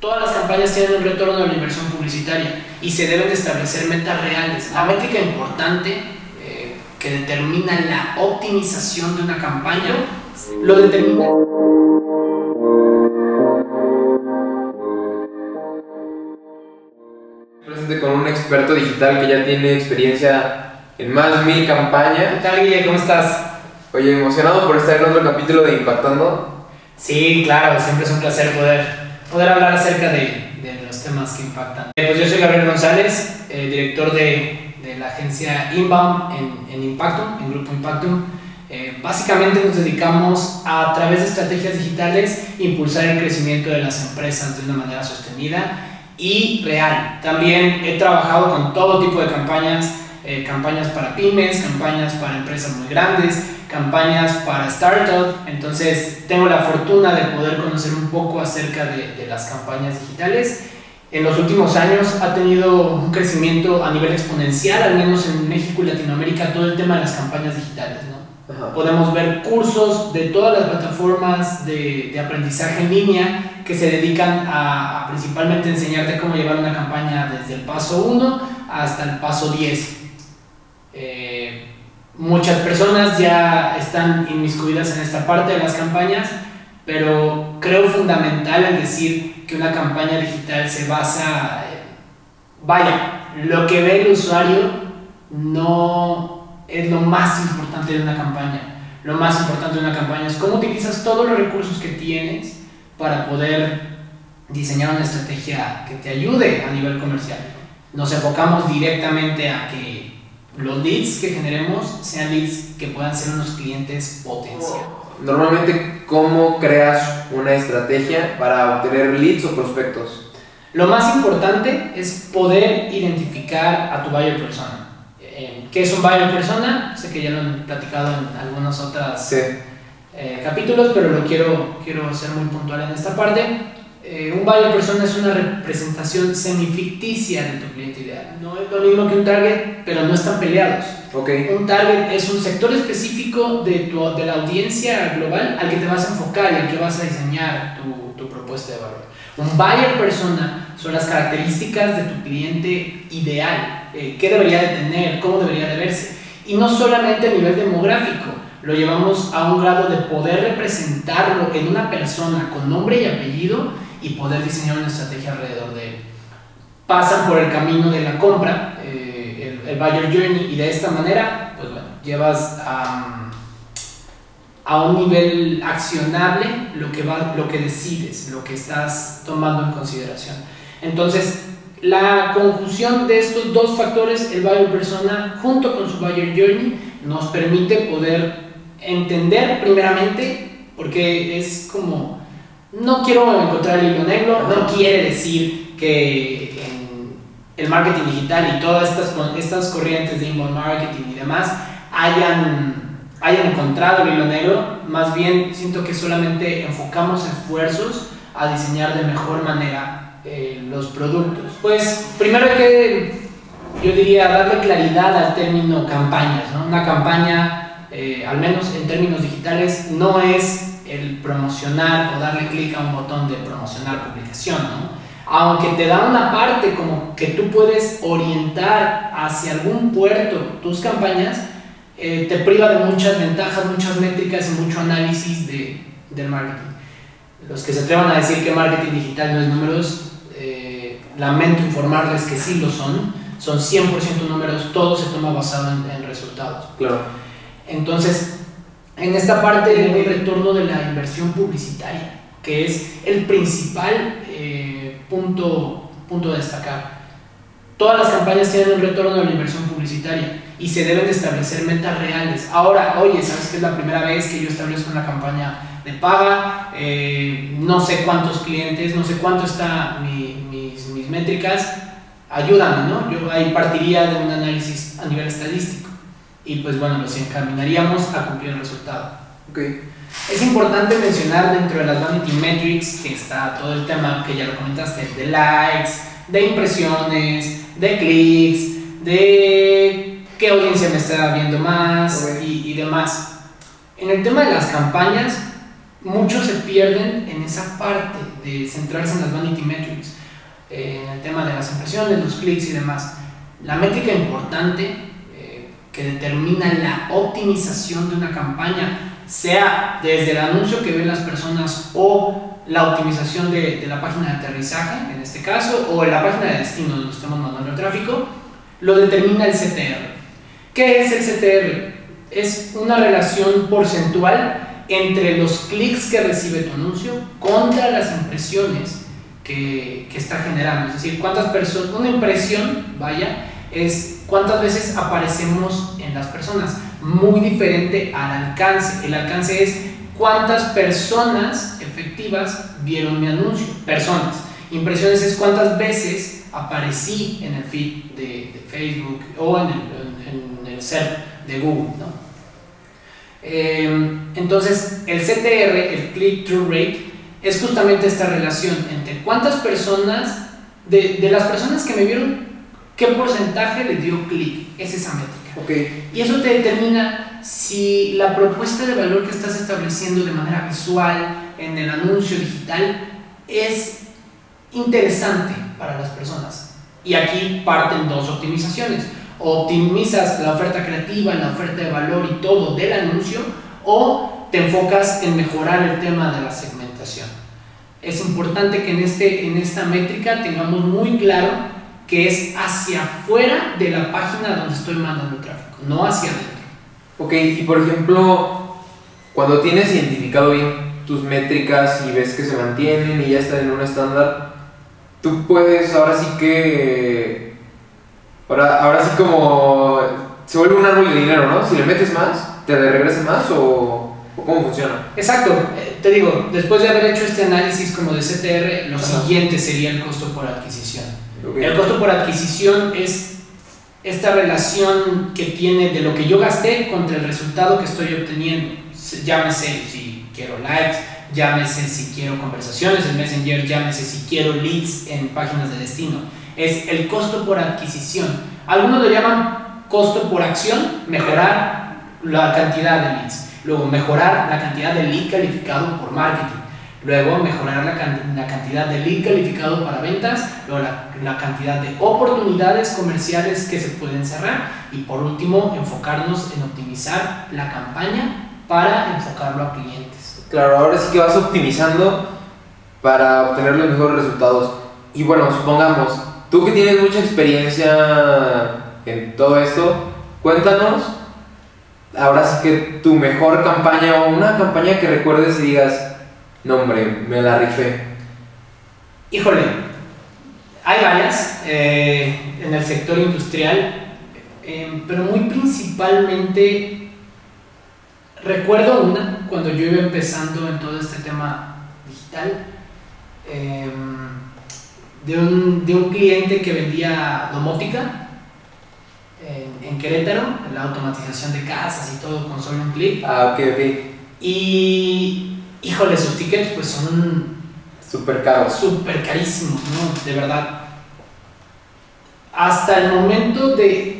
Todas las campañas tienen un retorno de la inversión publicitaria y se deben de establecer metas reales. La métrica importante eh, que determina la optimización de una campaña lo determina. Presente con un experto digital que ya tiene experiencia en más de mil campañas. ¿Qué tal, Guille? ¿Cómo estás? Oye, emocionado por estar en otro capítulo de Impactando. Sí, claro, siempre es un placer poder, poder hablar acerca de, de los temas que impactan. Eh, pues yo soy Gabriel González, eh, director de, de, la agencia Inbound en, en en Grupo Impactum. Eh, básicamente nos dedicamos a, a través de estrategias digitales, impulsar el crecimiento de las empresas de una manera sostenida y real. También he trabajado con todo tipo de campañas, eh, campañas para pymes, campañas para empresas muy grandes, campañas para startups. Entonces tengo la fortuna de poder conocer un poco acerca de, de las campañas digitales. En los últimos años ha tenido un crecimiento a nivel exponencial, al menos en México y Latinoamérica, todo el tema de las campañas digitales. ¿no? Podemos ver cursos de todas las plataformas de, de aprendizaje en línea que se dedican a, a, principalmente enseñarte cómo llevar una campaña desde el paso 1 hasta el paso 10. Eh, muchas personas ya están inmiscuidas en esta parte de las campañas, pero creo fundamental en decir que una campaña digital se basa, en, vaya, lo que ve el usuario no es lo más importante de una campaña. Lo más importante de una campaña es cómo utilizas todos los recursos que tienes para poder diseñar una estrategia que te ayude a nivel comercial. Nos enfocamos directamente a que los leads que generemos sean leads que puedan ser unos clientes potenciales. Normalmente, ¿cómo creas una estrategia para obtener leads o prospectos? Lo más importante es poder identificar a tu buyer persona. Eh, ¿Qué es un buyer persona? Sé que ya lo han platicado en algunas otras Sí. eh, capítulos, pero lo quiero, quiero ser muy puntual en esta parte. Eh, un buyer persona es una representación semificticia de tu cliente ideal. No es lo mismo que un target, pero no están peleados. Ok. Un target es un sector específico de, tu, de la audiencia global al que te vas a enfocar y al que vas a diseñar tu, tu propuesta de valor. Un buyer persona son las características de tu cliente ideal, eh, qué debería de tener, cómo debería de verse. Y no solamente a nivel demográfico, lo llevamos a un grado de poder representarlo en una persona con nombre y apellido y poder diseñar una estrategia alrededor de él. Pasan por el camino de la compra, eh, el, el, buyer journey, y de esta manera, pues bueno, llevas a, a un nivel accionable lo que, va, lo que decides, lo que estás tomando en consideración. Entonces, la conjunción de estos dos factores, el buyer persona junto con su buyer journey, nos permite poder entender primeramente, porque es como, no quiero encontrar el hilo negro, no quiere decir que en el marketing digital y todas estas, estas corrientes de inbound marketing y demás hayan, hayan encontrado el hilo negro, más bien siento que solamente enfocamos esfuerzos a diseñar de mejor manera eh, los productos. Pues primero hay que, yo diría, darle claridad al término campañas, ¿no? Una campaña eh, al menos en términos digitales, no es el promocionar o darle clic a un botón de promocionar publicación, ¿no? Aunque te da una parte como que tú puedes orientar hacia algún puerto tus campañas, eh, te priva de muchas ventajas, muchas métricas y mucho análisis de, del marketing. Los que se atrevan a decir que marketing digital no es números, eh, lamento informarles que sí lo son, son 100% números, todo se toma basado en, en resultados. Claro. Entonces, en esta parte viene el retorno de la inversión publicitaria, que es el principal eh, punto, punto a destacar. Todas las campañas tienen un retorno de la inversión publicitaria y se deben de establecer metas reales. Ahora, oye, ¿sabes que es la primera vez que yo establezco una campaña de paga? Eh, no sé cuántos clientes, no sé cuánto están mi, mis, mis métricas. Ayúdame, ¿no? Yo ahí partiría de un análisis a nivel estadístico y pues bueno, los encaminaríamos a cumplir el resultado. Okay. Es importante mencionar dentro de las Vanity Metrics que está todo el tema que ya lo comentaste, de likes, de impresiones, de clics, de qué audiencia me está viendo más okay. y, y demás. En el tema de las campañas, muchos se pierden en esa parte de centrarse en las vanity metrics, eh, en el tema de las impresiones, los clics y demás. La métrica importante que determina la optimización de una campaña, sea desde el anuncio que ven las personas o la optimización de, de, la página de aterrizaje, en este caso, o la página de destino donde estamos mandando el tráfico, lo determina el CTR. ¿Qué es el CTR? Es una relación porcentual entre los clics que recibe tu anuncio contra las impresiones que, que está generando. Es decir, cuántas personas, una impresión, vaya, es cuántas veces aparecemos en las personas. Muy diferente al alcance. El alcance es cuántas personas efectivas vieron mi anuncio. Personas. Impresiones es cuántas veces aparecí en el feed de, Facebook o en el, en, ser de Google. ¿no? Eh, entonces, el CTR, el click-through rate, es justamente esta relación entre cuántas personas, de, de, las personas que me vieron, qué porcentaje le dio clic. Es esa métrica. Okay. Y eso te determina si la propuesta de valor que estás estableciendo de manera visual en el anuncio digital es interesante para las personas. Y aquí parten dos optimizaciones. O optimizas la oferta creativa, la oferta de valor y todo del anuncio, o te enfocas en mejorar el tema de la segmentación. Es importante que en, este, en esta métrica tengamos muy claro que es hacia afuera de la página donde estoy mandando el tráfico, no hacia adentro. Ok, y por ejemplo, cuando tienes identificado bien tus métricas y ves que se mantienen y ya están en un estándar, tú puedes ahora sí que. Ahora, ahora sí como. Se vuelve un árbol de dinero, ¿no? Si le metes más, ¿te regresa más o, o cómo funciona? Exacto, eh, te digo, después de haber hecho este análisis como de CTR, lo Ajá. siguiente sería el costo por adquisición. Okay. El costo por adquisición es esta relación que tiene de lo que yo gasté contra el resultado que estoy obteniendo. Llámese si quiero likes, llámese si quiero conversaciones en Messenger, llámese si quiero leads en páginas de destino. Es el costo por adquisición. Algunos lo llaman costo por acción, mejorar la cantidad de leads. Luego, mejorar la cantidad de lead calificado por marketing. Luego, mejorar la, can la cantidad de lead calificado para ventas. Luego, la, la, cantidad de oportunidades comerciales que se pueden cerrar. Y por último, enfocarnos en optimizar la campaña para enfocarlo a clientes. Claro, ahora sí que vas optimizando para obtener los mejores resultados. Y bueno, supongamos, tú que tienes mucha experiencia en todo esto, cuéntanos ahora sí que tu mejor campaña o una campaña que recuerdes y digas, no hombre, me la rifé. Híjole, hay varias eh, en el sector industrial, eh, pero muy principalmente recuerdo una cuando yo iba empezando en todo este tema digital. Eh, de, un, de un cliente que vendía domótica en, en, Querétaro, la automatización de casas y todo con solo un clic. Ah, ok, ok. Y, híjole, sus tickets pues son... Súper caros. Súper carísimos, ¿no? De verdad. Hasta el momento de...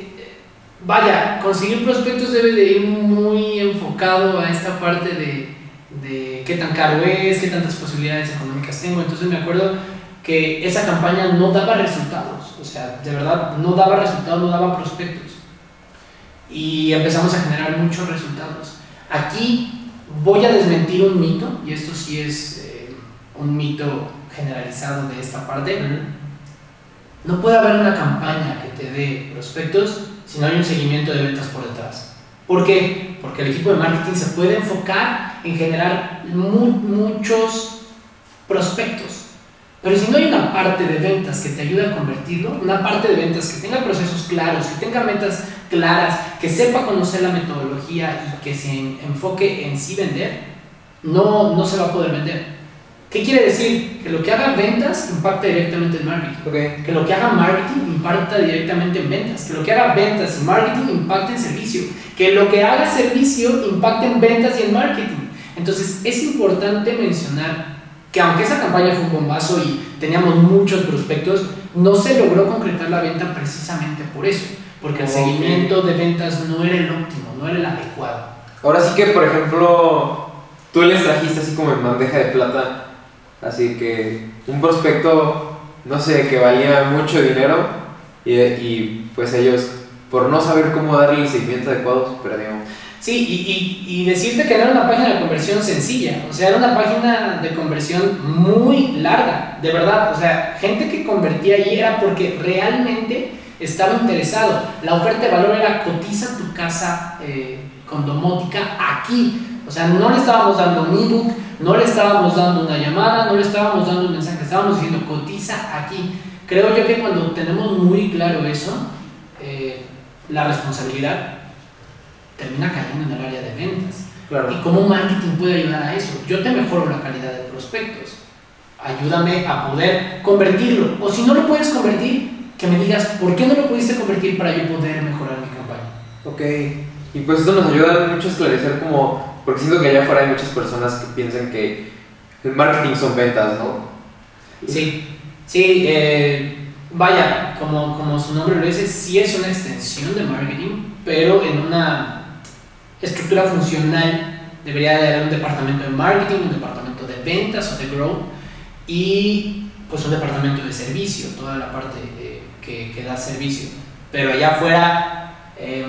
Vaya, conseguir prospectos debe de ir muy enfocado a esta parte de, de qué tan caro es, qué tantas posibilidades económicas tengo. Entonces me acuerdo que esa campaña no daba resultados, o sea, de verdad no daba resultados, no daba prospectos. Y empezamos a generar muchos resultados. Aquí voy a desmentir un mito, y esto sí es eh, un mito generalizado de esta parte. No puede haber una campaña que te dé prospectos si no hay un seguimiento de ventas por detrás. ¿Por qué? Porque el equipo de marketing se puede enfocar en generar mu muchos prospectos pero si no hay una parte de ventas que te ayude a convertirlo, una parte de ventas que tenga procesos claros, que tenga metas claras, que sepa conocer la metodología y que se enfoque en sí vender, no, no se va a poder vender. ¿Qué quiere decir? Que lo que haga ventas impacta directamente en marketing. Okay. Que lo que haga marketing impacta directamente en ventas. Que lo que haga ventas y marketing impacta en servicio. Que lo que haga servicio impacta en ventas y en marketing. Entonces es importante mencionar que aunque esa campaña fue un bombazo y teníamos muchos prospectos, no se logró concretar la venta precisamente por eso, porque el okay. seguimiento de ventas no era el óptimo, no era el adecuado. Ahora sí que, por ejemplo, tú les trajiste así como en bandeja de plata Así que un prospecto, no sé, que valía mucho dinero y, y pues ellos, por no saber cómo darle el seguimiento adecuado, perdieron. Sí, y, y, y, decirte que era una página de conversión sencilla, o sea, era una página de conversión muy larga, de verdad, o sea, gente que convertía ahí era porque realmente estaba interesado. La oferta de valor era cotiza tu casa eh, con domótica aquí, o sea, no le estábamos dando un ebook, no le estábamos dando una llamada, no le estábamos dando un mensaje, estábamos diciendo cotiza aquí. Creo yo que cuando tenemos muy claro eso, eh, la responsabilidad termina cayendo en el área de ventas. Claro. ¿Y cómo marketing puede ayudar a eso? Yo te mejoro la calidad de prospectos. Ayúdame a poder convertirlo. O si no lo puedes convertir, que me digas por qué no lo pudiste convertir para yo poder mejorar mi campaña. Ok. Y pues esto nos ayuda mucho a esclarecer como, porque siento que allá afuera hay muchas personas que piensan que el marketing son ventas, ¿no? Sí, sí, eh, vaya, como, como su nombre lo dice, sí es una extensión de marketing, pero en una estructura funcional debería de haber un departamento de marketing, un departamento de ventas o de growth y pues un departamento de servicio, toda la parte que, que, da servicio. Pero allá afuera eh,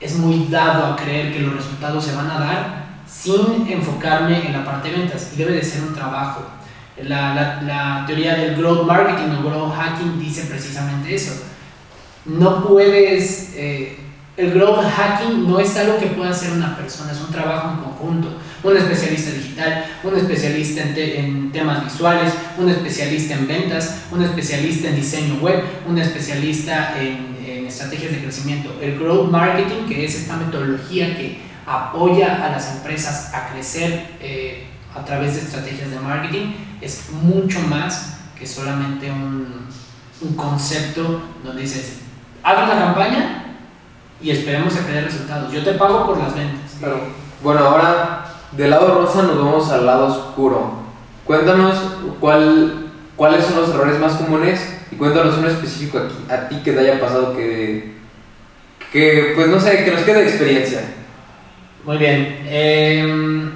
es muy dado a creer que los resultados se van a dar sin enfocarme en la parte de ventas y debe de ser un trabajo. La, la, la teoría del growth marketing o growth hacking dice precisamente eso. No puedes... Eh, el growth hacking no es algo que pueda hacer una persona, es un trabajo en conjunto. Un especialista digital, un especialista en, te en, temas visuales, un especialista en ventas, un especialista en diseño web, un especialista en, en estrategias de crecimiento. El growth marketing, que es esta metodología que apoya a las empresas a crecer eh, a través de estrategias de marketing, es mucho más que solamente un, un concepto donde dices, haz una campaña y esperemos a que dé resultados. Yo te pago por las ventas. Claro. Bueno, ahora del lado rosa nos vamos al lado oscuro. Cuéntanos cuál, cuáles son los errores más comunes y cuéntanos uno específico aquí, a ti que te haya pasado que, que, pues no sé, que nos quede experiencia. Muy bien. Eh,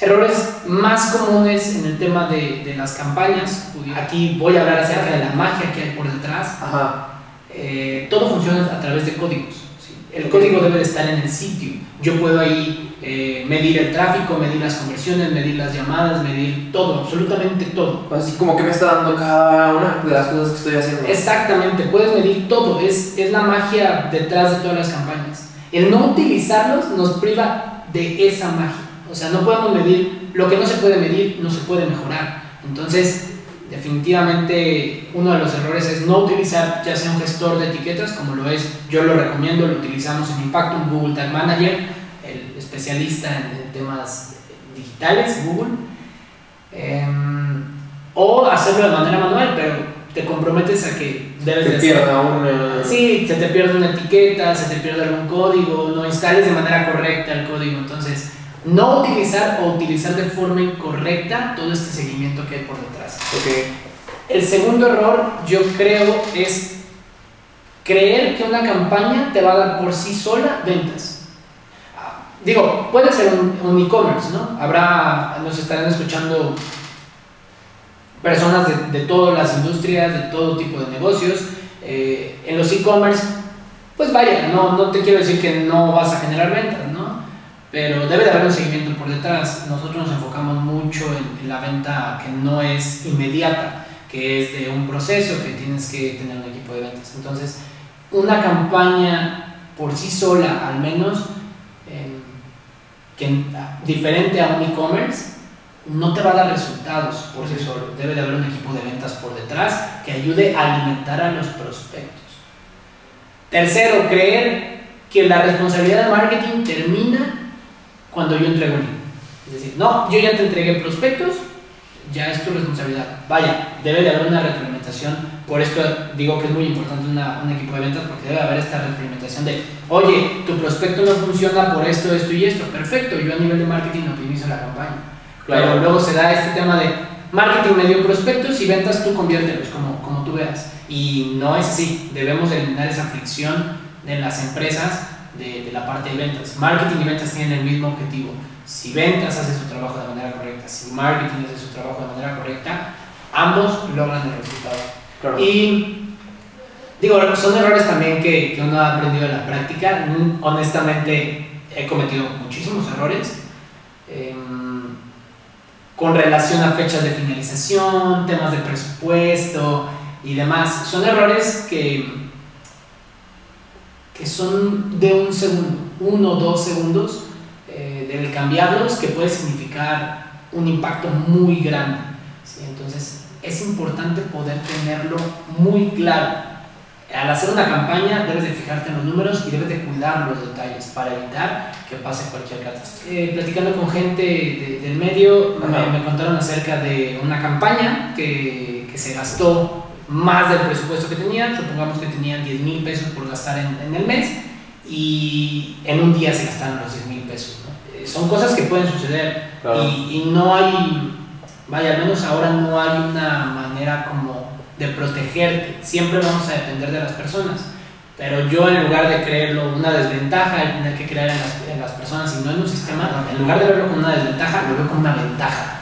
errores más comunes en el tema de, de, las campañas. Aquí voy a hablar acerca de la magia que hay por detrás. Ajá. Eh, todo funciona a través de códigos el código debe de estar en el sitio. Yo puedo ahí eh, medir el tráfico, medir las conversiones, medir las llamadas, medir todo, absolutamente todo. Así como que me está dando cada una de las cosas que estoy haciendo. Exactamente, puedes medir todo, es, es la magia detrás de todas las campañas. El no utilizarlos nos priva de esa magia. O sea, no podemos medir, lo que no se puede medir no se puede mejorar. Entonces, definitivamente uno de los errores es no utilizar ya sea un gestor de etiquetas, como lo es, yo lo recomiendo, lo utilizamos en Impacto, un Google Tag Manager, el especialista en, temas digitales, Google, eh, o hacerlo de manera manual, pero te comprometes a que debes de pierda una... Sí, se te pierde una etiqueta, se te pierde algún código, no instales de manera correcta el código, entonces no utilizar o utilizar de forma incorrecta todo este seguimiento que hay por detrás. Okay. El segundo error, yo creo, es creer que una campaña te va a dar por sí sola ventas. Digo, puede ser un, e-commerce, ¿no? Habrá, nos estarán escuchando personas de, todas las industrias, de todo tipo de negocios. Eh, en los e-commerce, pues vaya, no, no te quiero decir que no vas a generar ventas. Pero debe de haber un seguimiento por detrás. Nosotros nos enfocamos mucho en, la venta que no es inmediata, que es de un proceso que tienes que tener un equipo de ventas. Entonces, una campaña por sí sola, al menos, eh, que, diferente a un e-commerce, no te va a dar resultados por sí solo. Debe de haber un equipo de ventas por detrás que ayude a alimentar a los prospectos. Tercero, creer que la responsabilidad de marketing termina cuando yo entrego un libro. Es decir, no, yo ya te entregué prospectos, ya es tu responsabilidad. Vaya, debe de haber una retroalimentación. Por esto digo que es muy importante una, un equipo de ventas porque debe haber esta retroalimentación de, oye, tu prospecto no funciona por esto, esto y esto. Perfecto, yo a nivel de marketing optimizo la campaña. Claro. Pero luego se da este tema de marketing medio prospectos y ventas tú conviértelos como, como tú veas. Y no es así. Debemos eliminar esa fricción de las empresas de, de, la parte de ventas. Marketing y ventas tienen el mismo objetivo, si ventas hace su trabajo de manera correcta, si marketing hace su trabajo de manera correcta, ambos logran el resultado. Y digo, son errores también que, que uno ha aprendido en la práctica. Honestamente, he cometido muchísimos errores. Em, con relación a fechas de finalización, temas de presupuesto y demás. Son errores que, que son de un segundo, uno o dos segundos, eh, del cambiarlos, que puede significar un impacto muy grande. Entonces, es importante poder tenerlo muy claro. Al hacer una campaña debes de fijarte en los números y debes de cuidar los detalles para evitar que pase cualquier catástrofe. Eh, platicando con gente del medio, me, contaron acerca de una campaña que, que, se gastó más del presupuesto que tenían, supongamos que tenían 10 mil pesos por gastar en, en, el mes y en un día se gastaron los 10 mil pesos. Eh, son cosas que pueden suceder y, y no hay, vaya, al menos ahora no hay una manera como de protegerte, siempre vamos a depender de las personas pero yo en lugar de creerlo una desventaja, el tener que creer en las, en las, personas y no en un sistema, en lugar de verlo como una desventaja, lo veo como una ventaja.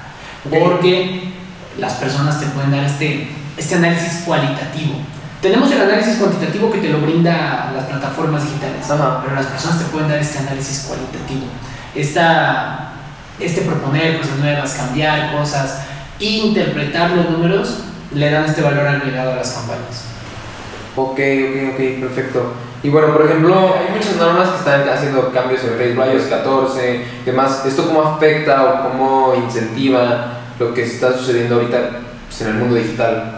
Porque las personas te pueden dar este, este análisis cualitativo. Tenemos el análisis cuantitativo que te lo brinda las plataformas digitales, pero las personas te pueden dar este análisis cualitativo. Esta, este proponer cosas nuevas, cambiar cosas, interpretar los números, le dan este valor agregado a las campañas. Ok, ok, ok, perfecto. Y bueno, por ejemplo, hay muchas normas que están haciendo cambios en Facebook, iOS 14, demás. ¿Esto cómo afecta o cómo incentiva lo que está sucediendo ahorita pues, en el mundo digital?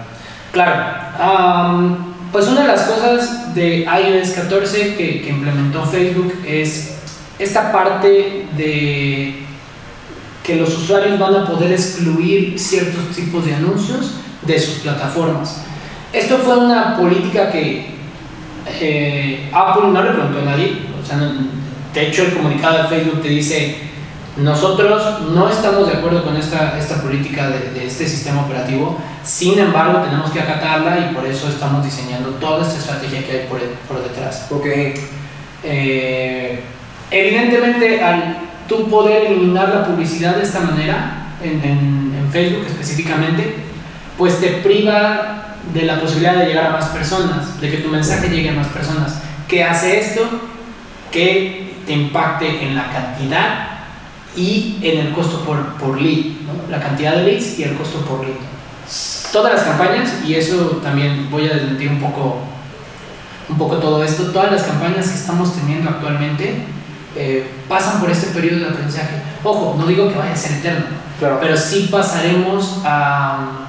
Claro. pues una de las cosas de iOS 14 que, implementó Facebook es esta parte de que los usuarios van a poder excluir ciertos tipos de anuncios de sus plataformas. Esto fue una política que eh, Apple no le preguntó a nadie. O sea, de hecho, el comunicado de Facebook te dice, nosotros no estamos de acuerdo con esta, esta política de, este sistema operativo, sin embargo tenemos que acatarla y por eso estamos diseñando toda esta estrategia que hay por, por detrás. Okay. Eh, evidentemente, al tú poder eliminar la publicidad de esta manera, en, en, en Facebook específicamente, pues te priva de la posibilidad de llegar a más personas, de que tu mensaje llegue a más personas. ¿Qué hace esto? Que te impacte en la cantidad y en el costo por, por lead, la cantidad de leads y el costo por lead. Todas las campañas, y eso también voy a desmentir un poco, un poco todo esto, todas las campañas que estamos teniendo actualmente eh, pasan por este periodo de aprendizaje. Ojo, no digo que vaya a ser eterno, pero sí pasaremos a,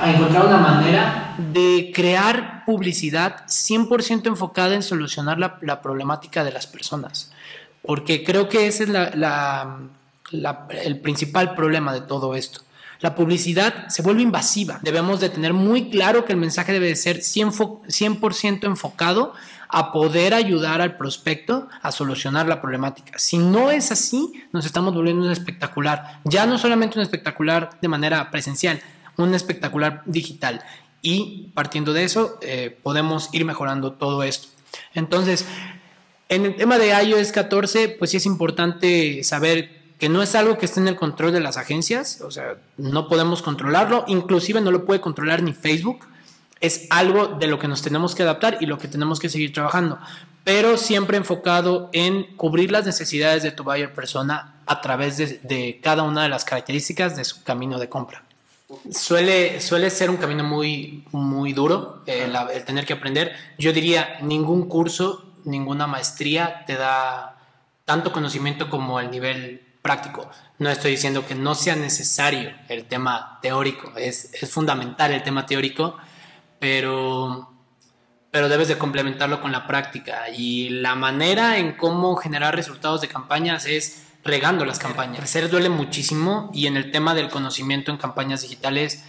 a encontrar una manera de crear publicidad 100% enfocada en solucionar la, problemática de las personas. Porque creo que ese es el principal problema de todo esto. La publicidad se vuelve invasiva. Debemos de tener muy claro que el mensaje debe de ser 100%, enfocado a poder ayudar al prospecto a solucionar la problemática. Si no es así, nos estamos volviendo un espectacular. Ya no solamente un espectacular de manera presencial, un espectacular digital y partiendo de eso eh, podemos ir mejorando todo esto. Entonces, en el tema de iOS 14, pues sí es importante saber que no es algo que esté en el control de las agencias, o sea, no podemos controlarlo, inclusive no lo puede controlar ni Facebook, es algo de lo que nos tenemos que adaptar y lo que tenemos que seguir trabajando, pero siempre enfocado en cubrir las necesidades de tu buyer persona a través de, de cada una de las características de su camino de compra. Suele, suele ser un camino muy, muy duro el, tener que aprender. Yo diría, ningún curso, ninguna maestría te da tanto conocimiento como el nivel práctico. No estoy diciendo que no sea necesario el tema teórico, es, es fundamental el tema teórico, pero, pero debes de complementarlo con la práctica. Y la manera en cómo generar resultados de campañas es regando las campañas. Crecer duele muchísimo y en el tema del conocimiento en campañas digitales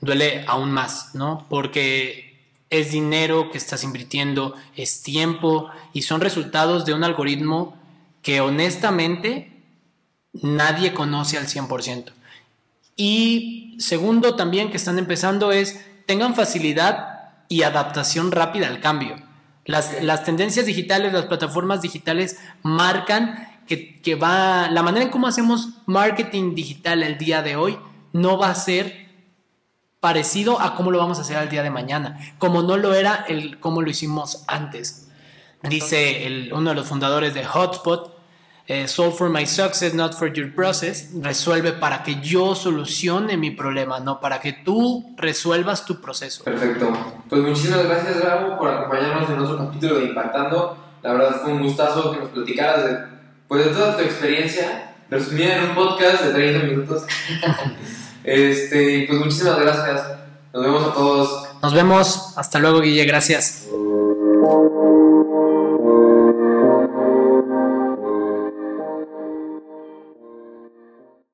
duele aún más, ¿no? Porque es dinero que estás invirtiendo, es tiempo y son resultados de un algoritmo que honestamente nadie conoce al 100%. Y segundo también que están empezando es tengan facilidad y adaptación rápida al cambio. Las, las tendencias digitales, las plataformas digitales marcan que, que va, la manera en cómo hacemos marketing digital el día de hoy no va a ser parecido a cómo lo vamos a hacer al día de mañana, como no lo era el cómo lo hicimos antes. Dice el, uno de los fundadores de Hotspot, eh, solve for my success, not for your process. Resuelve para que yo solucione mi problema, no para que tú resuelvas tu proceso. Perfecto. Pues muchísimas gracias, Bravo, por acompañarnos en otro capítulo de Impactando. La verdad fue un gustazo que nos platicaras de, pues, de toda tu experiencia, resumida en un podcast de 30 minutos. este, pues muchísimas gracias. Nos vemos a todos. Nos vemos. Hasta luego, Guille. Gracias.